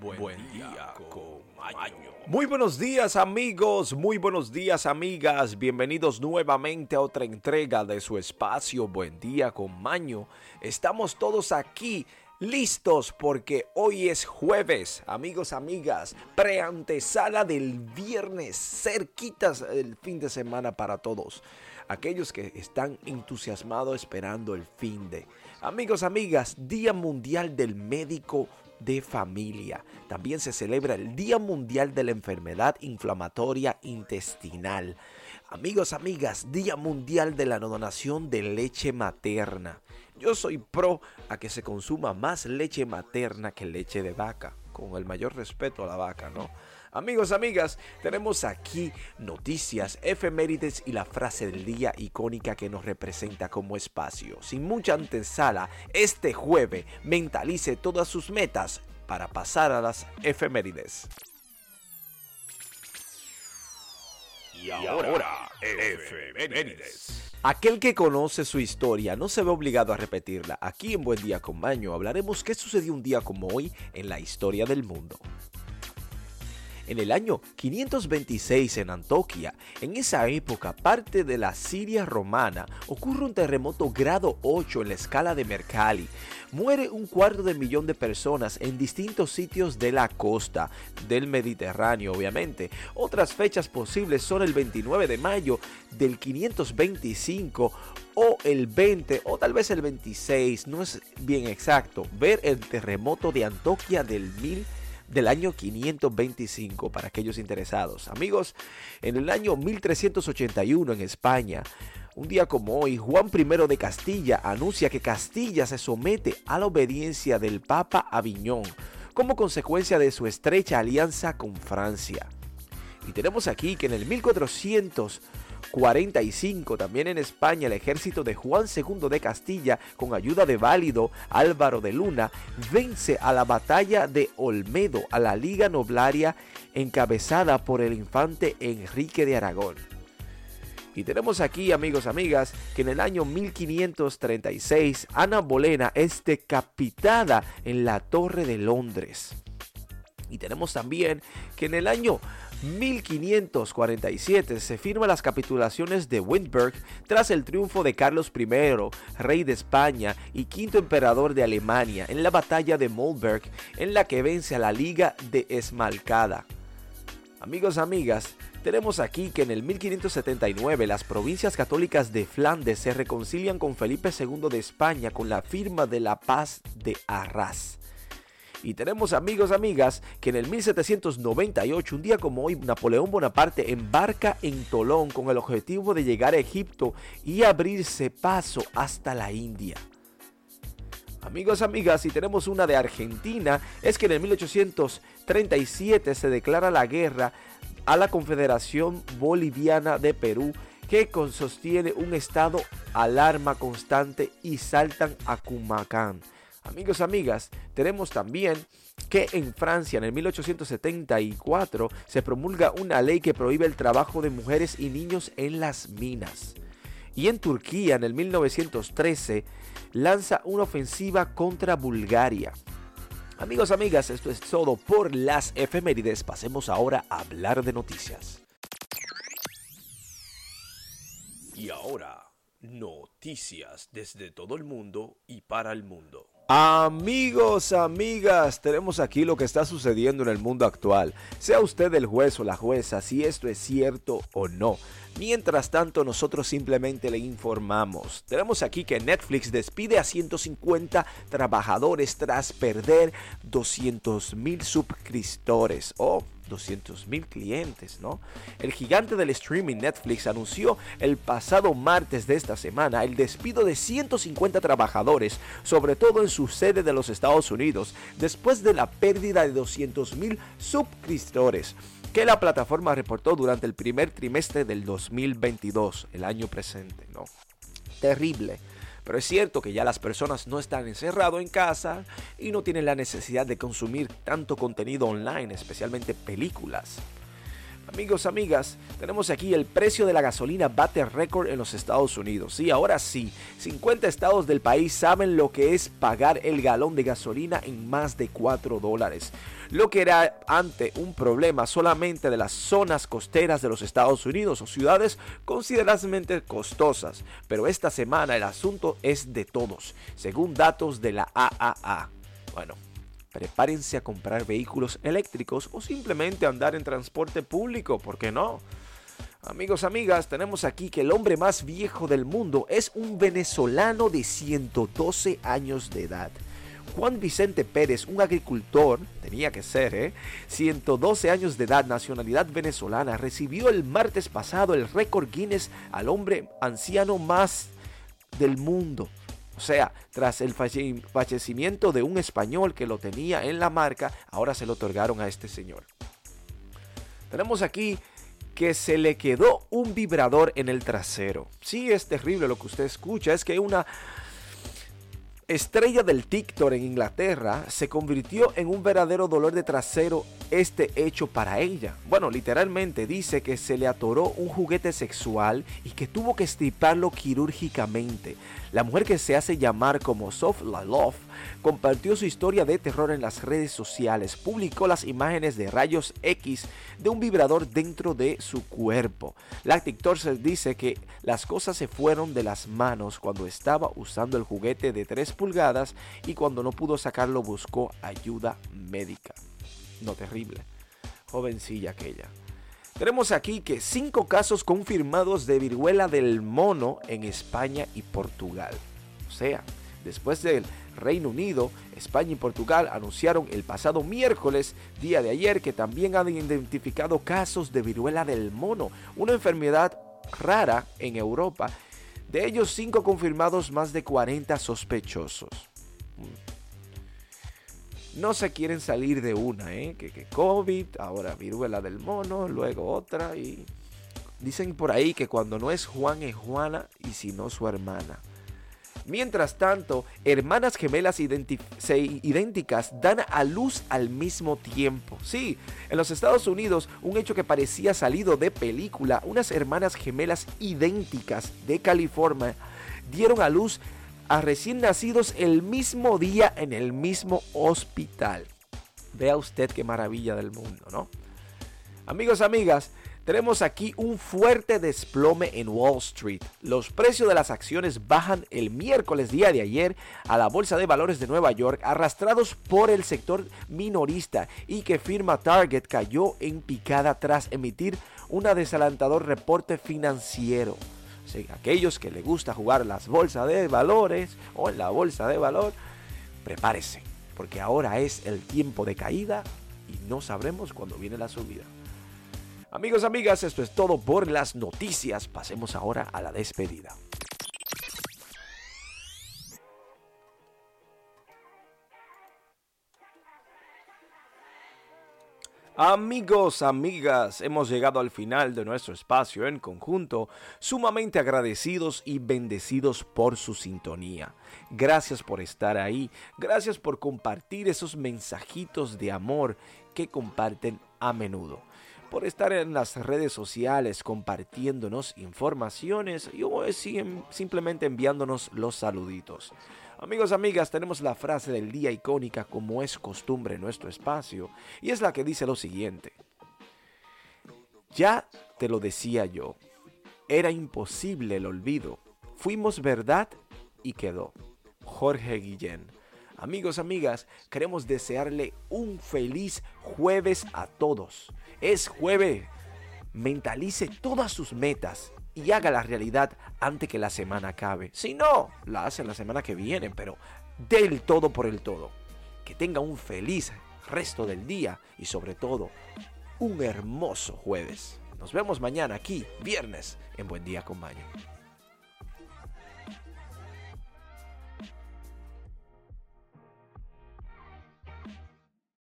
Buen, día con Maño. Muy buenos días amigos, muy buenos días amigas, bienvenidos nuevamente a otra entrega de su espacio Buen día con Maño. Estamos todos aquí listos porque hoy es jueves, amigos, amigas, preantesala del viernes, cerquitas el fin de semana para todos. Aquellos que están entusiasmados esperando el fin de. Amigos, amigas, Día Mundial del Médico de familia. También se celebra el Día Mundial de la Enfermedad Inflamatoria Intestinal. Amigos, amigas, Día Mundial de la Donación de Leche Materna. Yo soy pro a que se consuma más leche materna que leche de vaca, con el mayor respeto a la vaca, ¿no? Amigos, amigas, tenemos aquí noticias, efemérides y la frase del día icónica que nos representa como espacio. Sin mucha antesala, este jueves mentalice todas sus metas para pasar a las efemérides. Y ahora, efemérides. Aquel que conoce su historia no se ve obligado a repetirla. Aquí en Buen Día con Maño hablaremos qué sucedió un día como hoy en la historia del mundo. En el año 526 en Antoquia, en esa época parte de la Siria romana, ocurre un terremoto grado 8 en la escala de Mercalli. Muere un cuarto de millón de personas en distintos sitios de la costa del Mediterráneo, obviamente. Otras fechas posibles son el 29 de mayo del 525 o el 20 o tal vez el 26, no es bien exacto. Ver el terremoto de Antoquia del 1000 del año 525 para aquellos interesados. Amigos, en el año 1381 en España, un día como hoy, Juan I de Castilla anuncia que Castilla se somete a la obediencia del Papa Aviñón como consecuencia de su estrecha alianza con Francia. Y tenemos aquí que en el 1400 45. También en España el ejército de Juan II de Castilla, con ayuda de Válido Álvaro de Luna, vence a la batalla de Olmedo a la Liga Noblaria encabezada por el infante Enrique de Aragón. Y tenemos aquí, amigos, amigas, que en el año 1536 Ana Bolena es decapitada en la Torre de Londres. Y tenemos también que en el año 1547 se firman las capitulaciones de Windberg tras el triunfo de Carlos I, rey de España y quinto emperador de Alemania, en la batalla de Molberg, en la que vence a la Liga de Esmalcada. Amigos, amigas, tenemos aquí que en el 1579 las provincias católicas de Flandes se reconcilian con Felipe II de España con la firma de la paz de Arras. Y tenemos amigos, amigas, que en el 1798, un día como hoy, Napoleón Bonaparte embarca en Tolón con el objetivo de llegar a Egipto y abrirse paso hasta la India. Amigos, amigas, y tenemos una de Argentina, es que en el 1837 se declara la guerra a la Confederación Boliviana de Perú que sostiene un estado alarma constante y saltan a Cumacán. Amigos, amigas, tenemos también que en Francia en el 1874 se promulga una ley que prohíbe el trabajo de mujeres y niños en las minas. Y en Turquía en el 1913 lanza una ofensiva contra Bulgaria. Amigos, amigas, esto es todo por las efemérides. Pasemos ahora a hablar de noticias. Y ahora, noticias desde todo el mundo y para el mundo. Amigos, amigas, tenemos aquí lo que está sucediendo en el mundo actual. Sea usted el juez o la jueza, si esto es cierto o no. Mientras tanto, nosotros simplemente le informamos. Tenemos aquí que Netflix despide a 150 trabajadores tras perder 200 mil suscriptores. Oh, 200 mil clientes, ¿no? El gigante del streaming Netflix anunció el pasado martes de esta semana el despido de 150 trabajadores, sobre todo en su sede de los Estados Unidos, después de la pérdida de 200 mil suscriptores que la plataforma reportó durante el primer trimestre del 2022, el año presente, ¿no? Terrible. Pero es cierto que ya las personas no están encerrados en casa y no tienen la necesidad de consumir tanto contenido online, especialmente películas. Amigos, amigas, tenemos aquí el precio de la gasolina bate récord en los Estados Unidos. Sí, ahora sí, 50 estados del país saben lo que es pagar el galón de gasolina en más de 4 dólares. Lo que era ante un problema solamente de las zonas costeras de los Estados Unidos o ciudades considerablemente costosas. Pero esta semana el asunto es de todos, según datos de la AAA. Bueno, prepárense a comprar vehículos eléctricos o simplemente andar en transporte público, ¿por qué no? Amigos, amigas, tenemos aquí que el hombre más viejo del mundo es un venezolano de 112 años de edad. Juan Vicente Pérez, un agricultor, tenía que ser, ¿eh? 112 años de edad, nacionalidad venezolana, recibió el martes pasado el récord Guinness al hombre anciano más del mundo. O sea, tras el fallecimiento de un español que lo tenía en la marca, ahora se lo otorgaron a este señor. Tenemos aquí que se le quedó un vibrador en el trasero. Sí, es terrible lo que usted escucha. Es que una estrella del TikTok en Inglaterra se convirtió en un verdadero dolor de trasero este hecho para ella. Bueno, literalmente dice que se le atoró un juguete sexual y que tuvo que estriparlo quirúrgicamente. La mujer que se hace llamar como Soft La Love compartió su historia de terror en las redes sociales, publicó las imágenes de rayos X de un vibrador dentro de su cuerpo. La TikTok dice que las cosas se fueron de las manos cuando estaba usando el juguete de 3 pulgadas y cuando no pudo sacarlo buscó ayuda médica. No terrible. Jovencilla aquella. Tenemos aquí que cinco casos confirmados de viruela del mono en España y Portugal. O sea, después del Reino Unido, España y Portugal anunciaron el pasado miércoles, día de ayer, que también han identificado casos de viruela del mono, una enfermedad rara en Europa. De ellos, cinco confirmados, más de 40 sospechosos. Mm. No se quieren salir de una, ¿eh? Que, que COVID, ahora viruela del mono, luego otra y... Dicen por ahí que cuando no es Juan es Juana y si no su hermana. Mientras tanto, hermanas gemelas idénticas dan a luz al mismo tiempo. Sí, en los Estados Unidos, un hecho que parecía salido de película, unas hermanas gemelas idénticas de California dieron a luz a recién nacidos el mismo día en el mismo hospital. Vea usted qué maravilla del mundo, ¿no? Amigos, amigas, tenemos aquí un fuerte desplome en Wall Street. Los precios de las acciones bajan el miércoles día de ayer a la Bolsa de Valores de Nueva York, arrastrados por el sector minorista y que firma Target cayó en picada tras emitir un desalentador reporte financiero. aquellos que les gusta jugar las bolsas de valores o en la bolsa de valor, prepárese, porque ahora es el tiempo de caída y no sabremos cuándo viene la subida. Amigos, amigas, esto es todo por las noticias. Pasemos ahora a la despedida. Amigos, amigas, hemos llegado al final de nuestro espacio en conjunto, sumamente agradecidos y bendecidos por su sintonía. Gracias por estar ahí, gracias por compartir esos mensajitos de amor que comparten a menudo por estar en las redes sociales compartiéndonos informaciones y simplemente enviándonos los saluditos. Amigos, amigas, tenemos la frase del día icónica como es costumbre en nuestro espacio y es la que dice lo siguiente. Ya te lo decía yo, era imposible el olvido, fuimos verdad y quedó. Jorge Guillén. Amigos, amigas, queremos desearle un feliz jueves a todos. Es jueves. Mentalice todas sus metas y haga la realidad antes que la semana acabe. Si no, la hace la semana que viene, pero del todo por el todo. Que tenga un feliz resto del día y sobre todo un hermoso jueves. Nos vemos mañana aquí, viernes, en Buen Día con Maño.